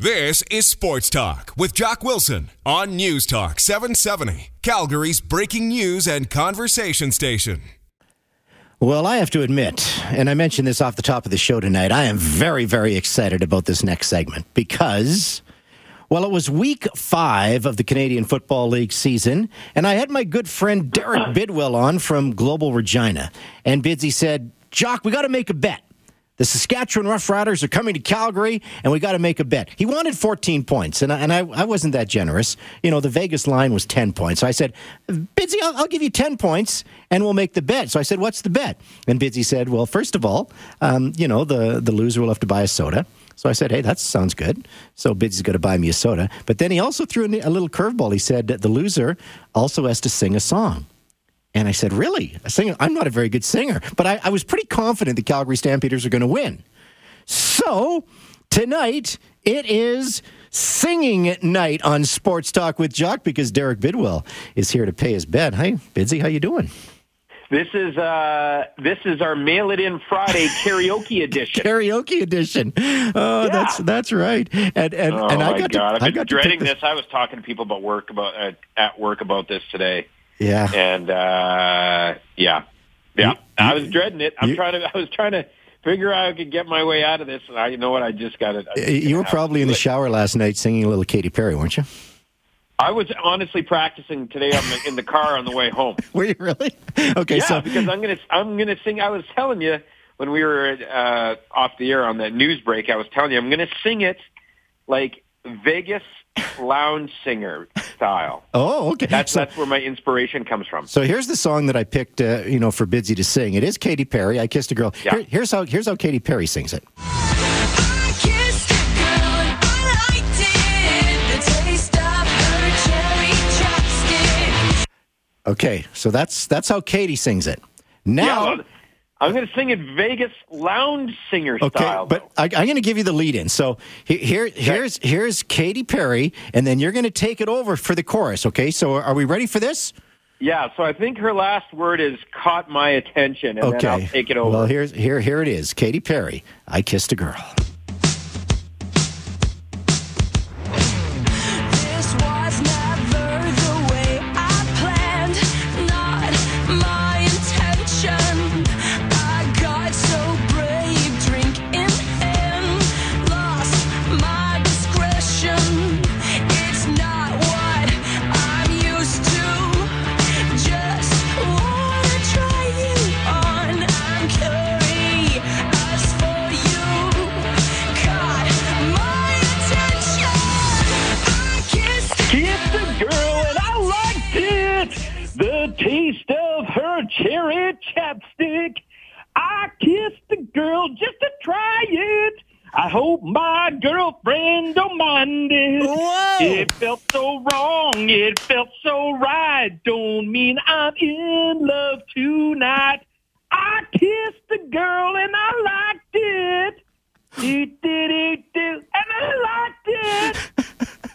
This is Sports Talk with Jock Wilson on News Talk 770, Calgary's breaking news and conversation station. Well, I have to admit, and I mentioned this off the top of the show tonight, I am very, very excited about this next segment because, well, it was week five of the Canadian Football League season, and I had my good friend Derek Bidwell on from Global Regina. And Bidsy said, Jock, we got to make a bet. The Saskatchewan Roughriders are coming to Calgary, and we got to make a bet. He wanted 14 points, and I, and I, I, wasn't that generous. You know, the Vegas line was 10 points. So I said, Bidsy, I'll, I'll, give you 10 points, and we'll make the bet. So I said, what's the bet? And Bidsy said, well, first of all, um, you know, the, the loser will have to buy a soda. So I said, hey, that sounds good. So Bidsy's going to buy me a soda. But then he also threw a little curveball. He said the loser also has to sing a song. And I said, Really? A singer? I'm not a very good singer, but I, I was pretty confident the Calgary Stampeders are going to win. So tonight, it is singing night on Sports Talk with Jock because Derek Bidwell is here to pay his bet. Hi, Bidsy, how you doing? This is uh, this is our mail it in Friday karaoke edition. karaoke edition. Oh, yeah. that's that's right. And and, oh and I got God. to, I've been I got dreading this. this. I was talking to people about work about uh, at work about this today. Yeah. And uh, yeah, yeah, You- I was dreading it. I'm you- trying to. I was trying to figure out how I could get my way out of this. And I, you know what? I just got it. You were probably in the shower last night singing a little Katy Perry, weren't you? I was honestly practicing today on the, in the car on the way home. Were you really? Okay, yeah, so because I'm gonna I'm gonna sing. I was telling you when we were uh, off the air on that news break. I was telling you I'm gonna sing it like Vegas lounge singer style. oh, okay. That's so, that's where my inspiration comes from. so here's the song that I picked, uh, you know, for Bidsy to sing. It is Katy Perry. I kissed a girl. Yeah. Here- here's how here's how Katy Perry sings it. I kissed a girl and I liked it. The taste of her cherry chapstick. Okay, so that's that's how Katy sings it. Yeah, Now, well, I'm gonna sing it Vegas lounge singer okay, style. but I, I'm going to give you the lead in. So here here's here's Katy Perry, and then you're going to take it over for the chorus. Okay, so are we ready for this? yeah, so I think her last word is caught my attention, and Okay, then I'll take it over. Well, here's here here it is. Katy Perry. I kissed a girl. Cherry chapstick. I kissed the girl just to try it. I hope my girlfriend don't mind it. Whoa! It felt so wrong. It felt so right. Don't mean I'm in love tonight. I kissed the girl and I liked it. Do, do, do, do, and I liked it.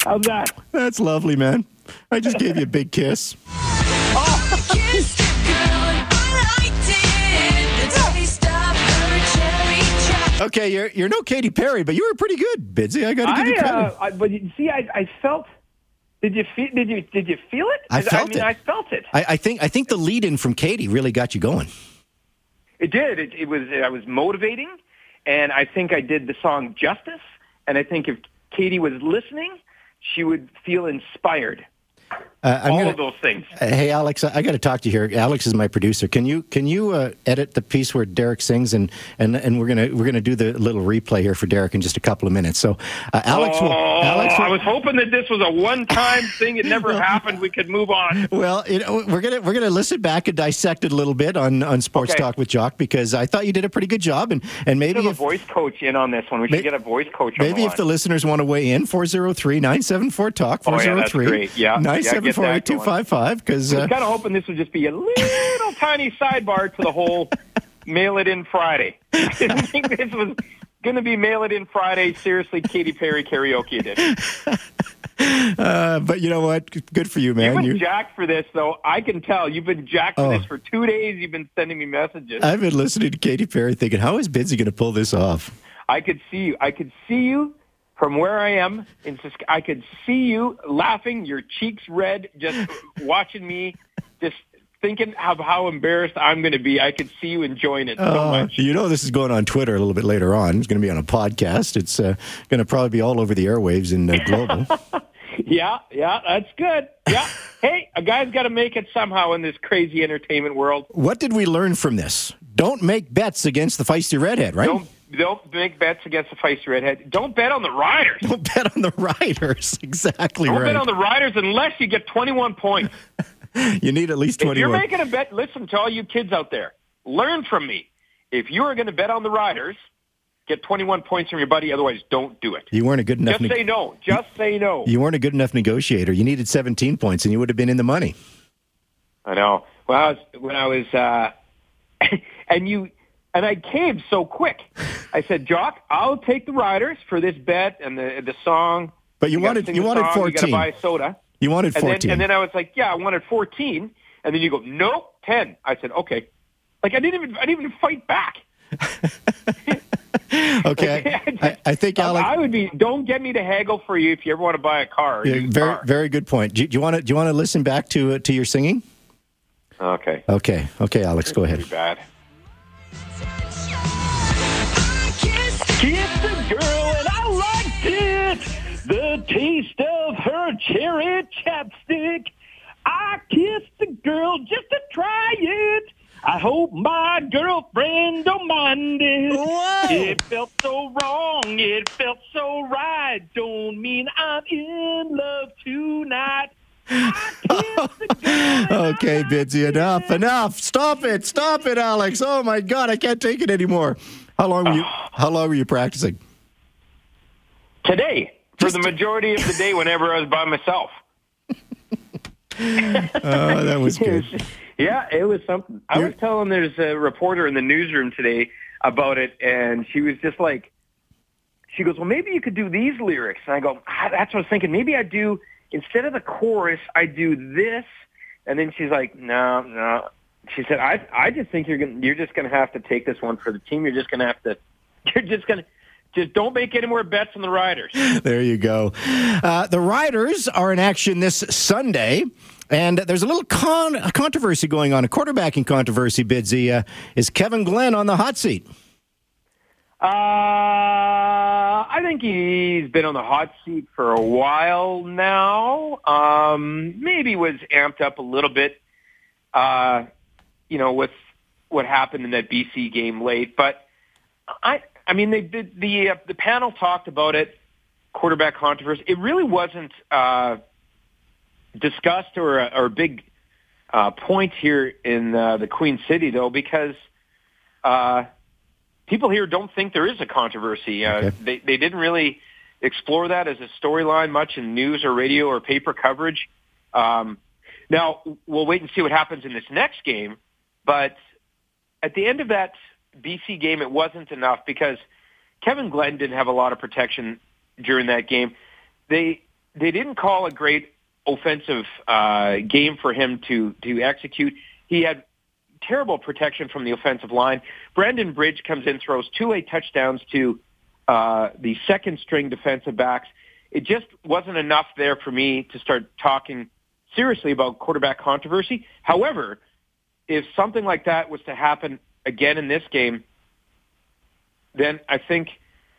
How's that? That's lovely, man. I just gave you a big kiss. Okay, you're you're no Katy Perry, but you were pretty good, Bidsy. I got to give you credit. uh, I, but you see, I, I felt. Did you feel? Did you did you feel it? I felt I mean, it. I felt it. I, I think I think the lead in from Katy really got you going. It did. It, it was. I was motivating, and I think I did the song justice. And I think if Katy was listening, she would feel inspired. Uh, I'm All gonna, of those things. Uh, hey, Alex, I, I got to talk to you here. Alex is my producer. Can you can you uh, edit the piece where Derek sings and, and and we're gonna we're gonna do the little replay here for Derek in just a couple of minutes. So uh, Alex will. oh, Alex will, I was hoping that this was a one-time thing. It never happened. We could move on. Well, you know, we're gonna we're gonna listen back and dissect it a little bit on, on Sports Okay. Talk with Jock because I thought you did a pretty good job and and We maybe have a if voice coach in on this one. We should get a voice coach. on maybe the if the listeners want to weigh in 403-974 talk Oh, yeah, that's 403 great. Yeah, yeah, get that 974 because I uh, was kind of hoping this would just be a little tiny sidebar to the whole mail it in Friday. I didn't think this was going to be mail it in Friday. Seriously, Katy Perry karaoke edition. uh, but you know what? Good for you, man. You've been You, jacked for this, though. I can tell you've been jacked for Oh. this for two days. You've been sending me messages. I've been listening to Katy Perry thinking, how is Bidsy going to pull this off? I could see you. I could see you from where I am in Sask- I could see you laughing, your cheeks red, just watching me, just thinking of how embarrassed I'm going to be. I could see you enjoying it so Uh, much. you know, this is going on Twitter a little bit later on. It's going to be on a podcast. It's uh, going to probably be all over the airwaves in uh, global. Yeah, yeah, that's good. Yeah. hey, a guy's got to make it somehow in this crazy entertainment world. what did we learn from this? Don't make bets against the feisty redhead, right? Don't don't make bets against the feisty redhead. Don't bet on the Riders. Don't bet on the riders. Exactly Don't right. bet on the Riders unless you get 21 points. you need at least 21. If you're making a bet, listen to all you kids out there. Learn from me. If you are going to bet on the Riders, get 21 points from your buddy. Otherwise, don't do it. you weren't a good enough. Just neg- say no. Just say no. you weren't a good enough negotiator. You needed 17 points, and you would have been in the money. I know. When I was when I was uh, and you and I caved so quick. I said, Jock, I'll take the Riders for this bet and the the song. But you gotta wanted- you wanted song, You got to 14. buy soda. You wanted And 14. then, and then I was like, yeah, I wanted 14. And then you go, nope, 10. I said, okay. Like I didn't even, I didn't even fight back. okay, I, I think Alex. I would be, don't get me to haggle for you if you ever want to buy a car. Yeah, very, car. very good point. Do you, you want to do you want to listen back to uh, to your singing? Okay. Okay, okay, Alex, go ahead. bad. The taste of her cherry chapstick. I kissed the girl just to try it. I hope my girlfriend don't mind it. Whoa! It felt so wrong. It felt so right. Don't mean I'm in love tonight. I kissed the girl. and I Okay, Bidsy, enough, enough. Stop it, stop it, Alex. Oh my God, I can't take it anymore. How long were you? How long were you practicing? Today, for the majority of the day, whenever I was by myself. Oh, that was good. Yeah, it was something. I was telling there's a reporter in the newsroom today about it, and she was just like, she goes, well, maybe you could do these lyrics. And I go, ah, that's what I was thinking. Maybe I do, instead of the chorus, I do this. And then she's like, no, no. She said, I, I just think you're going to, you're just going to have to take this one for the team. You're just going to have to, you're just going to, just don't make any more bets on the Riders. There you go. Uh, the Riders are in action this Sunday. And there's a little con- controversy going on, a quarterbacking controversy, Bidsy. Uh, is Kevin Glenn on the hot seat? Uh, I think he's been on the hot seat for a while now. Um, maybe was amped up a little bit, uh, you know, with what happened in that BC game late. But I, I mean, they, the the, uh, the panel talked about it, quarterback controversy. It really wasn't uh, discussed or a, or a big uh, point here in uh, the Queen City, though, because. Uh, people here don't think there is a controversy. Uh, Okay. they, they didn't really explore that as a storyline much in news or radio or paper coverage. Um, now, we'll wait and see what happens in this next game. But at the end of that BC game, it wasn't enough because Kevin Glenn didn't have a lot of protection during that game. They they didn't call a great offensive uh, game for him to to execute. He had terrible protection from the offensive line. Brandon Bridge comes in, throws two late touchdowns to uh, the second string defensive backs. It just wasn't enough there for me to start talking seriously about quarterback controversy. However, if something like that was to happen again in this game, then I think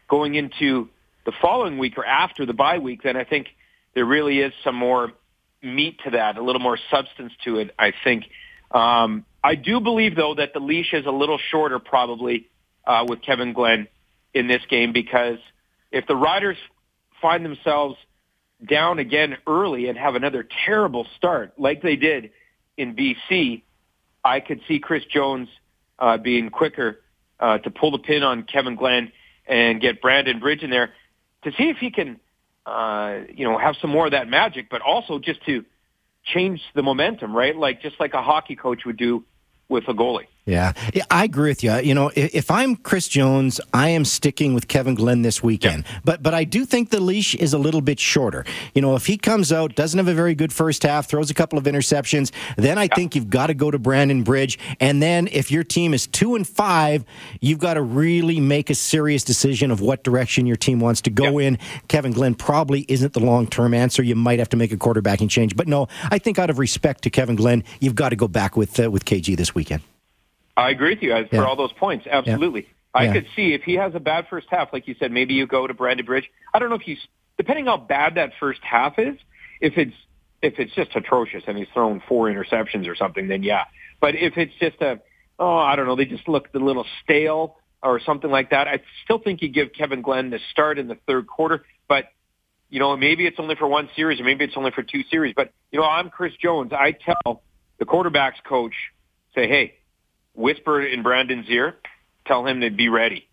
going into the following week or after the bye week, then I think there really is some more meat to that, a little more substance to it, I think. Um, I do believe, though, that the leash is a little shorter probably uh, with Kevin Glenn in this game because if the Riders find themselves down again early and have another terrible start like they did in BC, I could see Chris Jones uh, being quicker uh, to pull the pin on Kevin Glenn and get Brandon Bridge in there to see if he can, uh, you know, have some more of that magic, but also just to change the momentum, right? Like just like a hockey coach would do with a goalie. Yeah. yeah, I agree with you. You know, if, I'm Chris Jones, I am sticking with Kevin Glenn this weekend. But but I do think the leash is a little bit shorter. You know, if he comes out, doesn't have a very good first half, throws a couple of interceptions, then I think you've got to go to Brandon Bridge. And then if your team is two and five, you've got to really make a serious decision of what direction your team wants to go in. Kevin Glenn probably isn't the long term answer. You might have to make a quarterbacking change. But no, I think out of respect to Kevin Glenn, you've got to go back with uh, with KG this weekend. I agree with you as Yeah. for all those points. Absolutely. I Yeah. could see if he has a bad first half, like you said, maybe you go to Brandon Bridge. I don't know if he's depending how bad that first half is. If it's if it's just atrocious and he's thrown four interceptions or something, then yeah. But if it's just a oh I don't know, they just look a little stale or something like that, I still think you give Kevin Glenn the start in the third quarter. But you know, maybe it's only for one series or maybe it's only for two series. But you know, I'm Chris Jones. I tell the quarterbacks coach, say, hey, whisper in Brandon's ear, tell him to be ready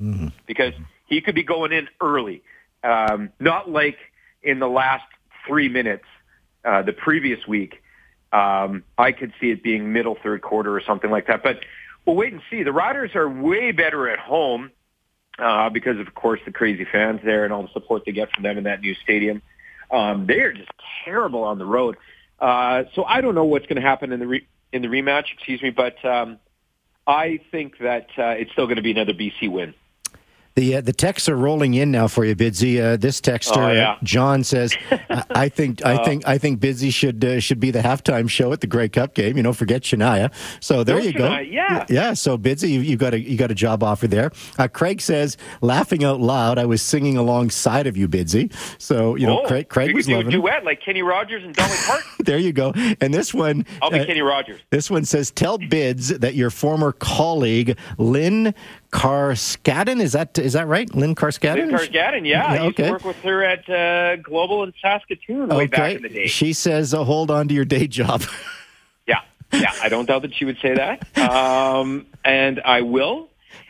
because he could be going in early. Um, not like in the last three minutes uh, the previous week. Um, I could see it being middle third quarter or something like that. But we'll wait and see. The Riders are way better at home uh, because, of course, the crazy fans there and all the support they get from them in that new stadium. Um, they are just terrible on the road. Uh, so I don't know what's going to happen in the re- in the rematch. Excuse me, but um, I think that uh, it's still going to be another BC win. The uh, the texts are rolling in now for you, Bidsy. Uh, this texter, Oh, yeah. John says, I, "I think I think I think Bidsy should uh, should be the halftime show at the Grey Cup game. You know, forget Shania. So there you go. Shania, yeah. yeah. So Bidsy, you, you got a you got a job offer there. Uh, Craig says, laughing out loud, I was singing alongside of you, Bidsy. So you know, oh, Craig, Craig was do a loving it. duet like Kenny Rogers and Dolly Parton. There you go. And this one, I'll be uh, Kenny Rogers. this one says, tell Bids that your former colleague Lynn Carskadden is that is that right? Lynn Carskadden. Lynn Cargadden, yeah. I used Okay. to work with her at uh, Global in Saskatoon way back in the day. She says, uh, hold on to your day job. Yeah, yeah. I don't doubt that she would say that, um, and I will.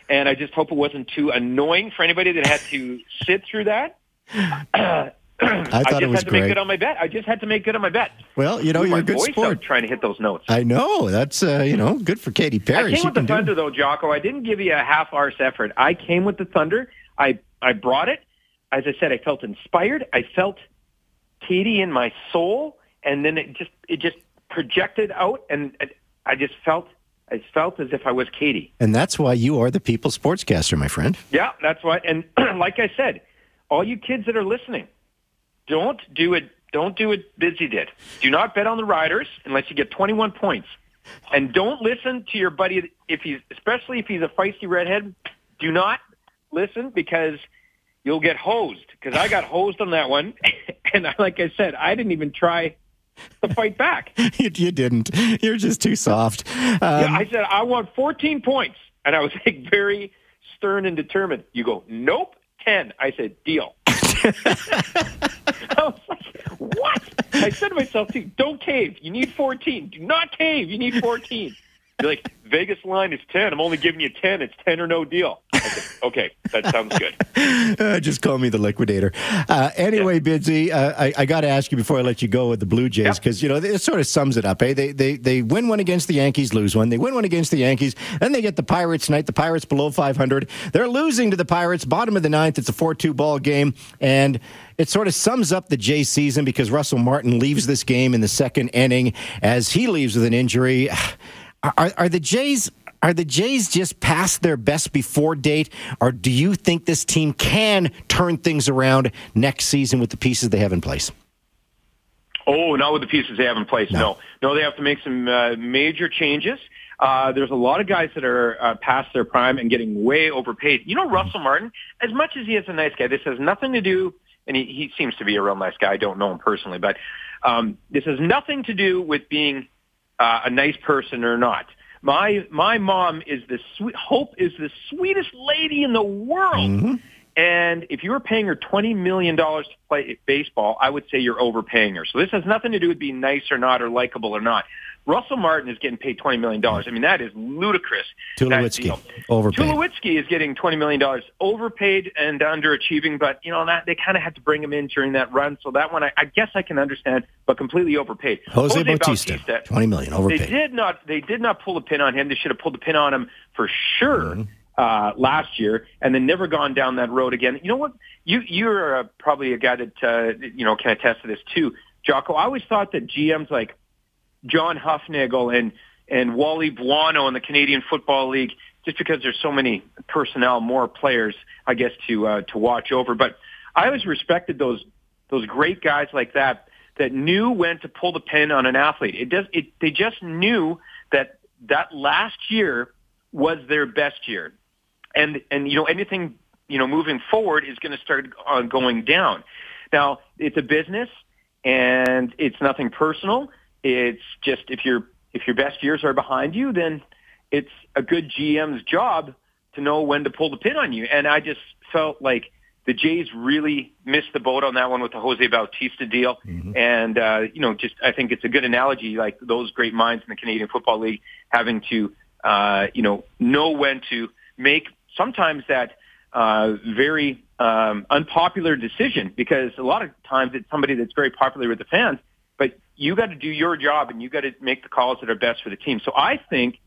And I just hope it wasn't too annoying for anybody that had to sit through that. I, I thought just it was had to make good on my bet. I just had to make good on my bet. Well, you know, you're a good voice sport. trying to hit those notes. I know. That's, uh, you know, good for Katy Perry. I came with the can do it. Thunder, though, Jocko. I didn't give you a half-arse effort. I came with the Thunder. I I brought it. As I said, I felt inspired. I felt Katy in my soul, and then it just it just projected out, and I just felt I felt as if I was Katy. And that's why you are the people's sportscaster, my friend. Yeah, that's what. And like I said, all you kids that are listening, don't do it. Don't do what Bidsy did. Do not bet on the Riders unless you get 21 points. And don't listen to your buddy if he's, especially if he's a feisty redhead. Do not listen because you'll get hosed. Because I got hosed on that one, and like I said, I didn't even try to fight back. you, you didn't. You're just too soft. Um, Yeah, I said I want 14 points, and I was like very stern and determined. You go, nope, 10. I said, deal. I was like, what? I said to myself, too, don't cave. You need 14. Do not cave. You need 14. You're like, Vegas line is 10. I'm only giving you 10. It's 10 or no deal. Said, okay, that sounds good. Uh, just call me the liquidator. Uh, anyway, Bidsy, uh, I, I got to ask you before I let you go with the Blue Jays because you know it sort of sums it up. Eh? They they they win one against the Yankees, lose one. They win one against the Yankees, then they get the Pirates tonight. The Pirates below 500. They're losing to the Pirates, bottom of the ninth. It's a 4-2 ball game, and it sort of sums up the Jays season because Russell Martin leaves this game in the second inning as he leaves with an injury. Are, are the Jays are the Jays just past their best before date, or do you think this team can turn things around next season with the pieces they have in place? Oh, not with the pieces they have in place. No, no, they have to make some uh, major changes. Uh, there's a lot of guys that are uh, past their prime and getting way overpaid. You know, Russell Martin, as much as he is a nice guy, this has nothing to do, and he, he seems to be a real nice guy. I don't know him personally, but um, this has nothing to do with being uh, a nice person or not. My my mom is the sweet Hope is the sweetest lady in the world. And if you were paying her twenty million dollars to play baseball, I would say you're overpaying her. So this has nothing to do with being nice or not or likable or not. Russell Martin is getting paid $20 million. I mean, that is ludicrous. Tulowitzki, overpaid. Tulowitzki is getting $20 million, overpaid and underachieving, but, you know, that they kind of had to bring him in during that run. So that one, I, I guess I can understand, but completely overpaid. Jose, Bautista, twenty million overpaid. they did not. They did not pull the pin on him. They should have pulled the pin on him for sure Mm-hmm. uh, last year, and then never gone down that road again. You know what? You you're uh, probably a guy that uh, you know can attest to this too, Jocko. I always thought that GMs like John Hufnagel and and Wally Buono in the Canadian Football League, just because there's so many personnel, more players, I guess to uh, to watch over. But I always respected those those great guys like that that knew when to pull the pin on an athlete. It does. It they just knew that that last year was their best year, and and you know anything you know moving forward is going to start uh, going down. Now it's a business, and it's nothing personal. It's just if your if your best years are behind you, then it's a good GM's job to know when to pull the pin on you. And I just felt like the Jays really missed the boat on that one with the Jose Bautista deal. And, uh, you know, just I think it's a good analogy, like those great minds in the Canadian Football League having to, uh, you know, know when to make sometimes that uh, very um, unpopular decision because a lot of times it's somebody that's very popular with the fans, but you got to do your job and you got to make the calls that are best for the team. So I think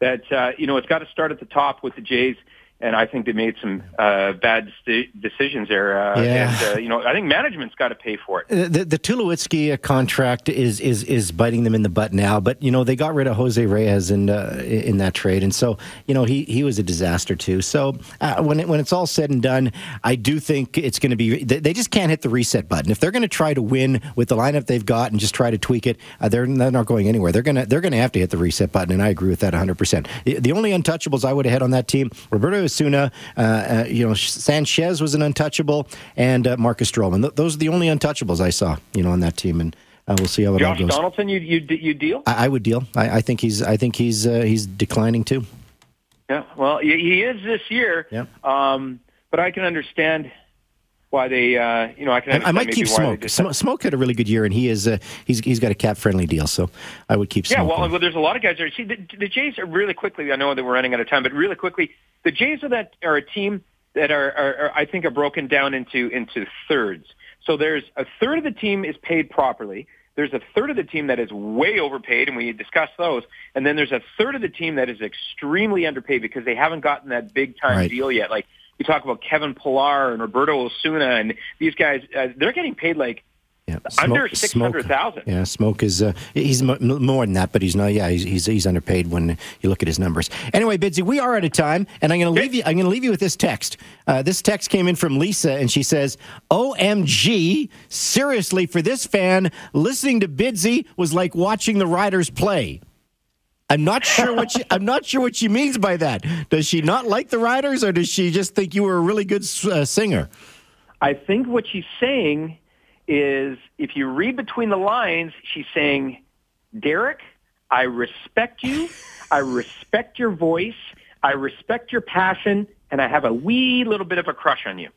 that uh, you know it's got to start at the top with the Jays, and I think they made some uh, bad st- decisions there. Uh, Yeah. And uh, you know I think management's got to pay for it. The, the Tulowitzki uh, contract is, is is biting them in the butt now, but you know they got rid of Jose Reyes in uh, in that trade, and so you know he, he was a disaster too. So uh, when it, when it's all said and done, I do think it's going to be they, they just can't hit the reset button if they're going to try to win with the lineup they've got and just try to tweak it. Uh, they're, they're not going anywhere. They're gonna they're gonna have to hit the reset button, and I agree with that 100. percent The only untouchables I would have had on that team: Roberto Osuna, uh, uh, you know Sanchez was an untouchable, and uh, Marcus Stroman. Th- those are the only untouchables I saw, you know, on that team, and uh, we'll see how it all goes. Donaldson, you you you deal? I, I would deal. I, I think he's. I think he's. Uh, he's declining too. Yeah, well, he, he is this year. Yeah. Um, but I can understand why they, uh, you know, I can. I, I might keep Smoak. Smoak. had a really good year, and he is. Uh, he's. He's got a cap friendly deal, so I would keep. Yeah, well, well, there's a lot of guys there. See, the, the Jays are really quickly. I know that we're running out of time, but really quickly, the Jays are that are a team that are, are, are I think are broken down into into thirds. So there's a third of the team is paid properly. There's a third of the team that is way overpaid, and we discussed those. And then there's a third of the team that is extremely underpaid because they haven't gotten that big time Right. deal yet. Like you talk about Kevin Pillar and Roberto Osuna, and these guys, uh, they're getting paid like yeah. under Smoak- six Smoak- hundred thousand. Yeah, Smoak is. Uh, he's m- m- more than that, but he's not. Yeah, he's, he's he's underpaid when you look at his numbers. Anyway, Bidsy, we are out of time, and I'm going to leave you. I'm going to leave you with this text. Uh, this text came in from Lisa, and she says, "OMG, seriously, for this fan, listening to Bidsy was like watching the Riders play." I'm not sure what she, I'm not sure what she means by that. Does she not like the Riders, or does she just think you were a really good uh, singer? I think what she's saying is if you read between the lines, she's saying, Derek, I respect you. I respect your voice. I respect your passion. And I have a wee little bit of a crush on you.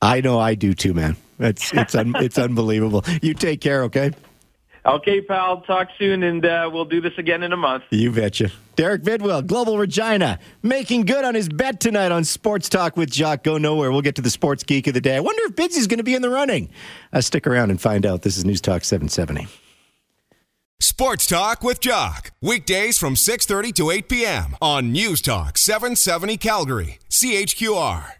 I know I do too, man. It's it's un, it's unbelievable. You take care, okay? Okay, pal. Talk soon, and uh, we'll do this again in a month. You betcha. Derek Bidwell, Global Regina, making good on his bet tonight on Sports Talk with Jock. Go nowhere. We'll get to the sports geek of the day. I wonder if Bidsy's going to be in the running. Uh, stick around and find out. This is News Talk 770. Sports Talk with Jock. Weekdays from 6:30 to 8 p.m. on News Talk 770 Calgary. CHQR.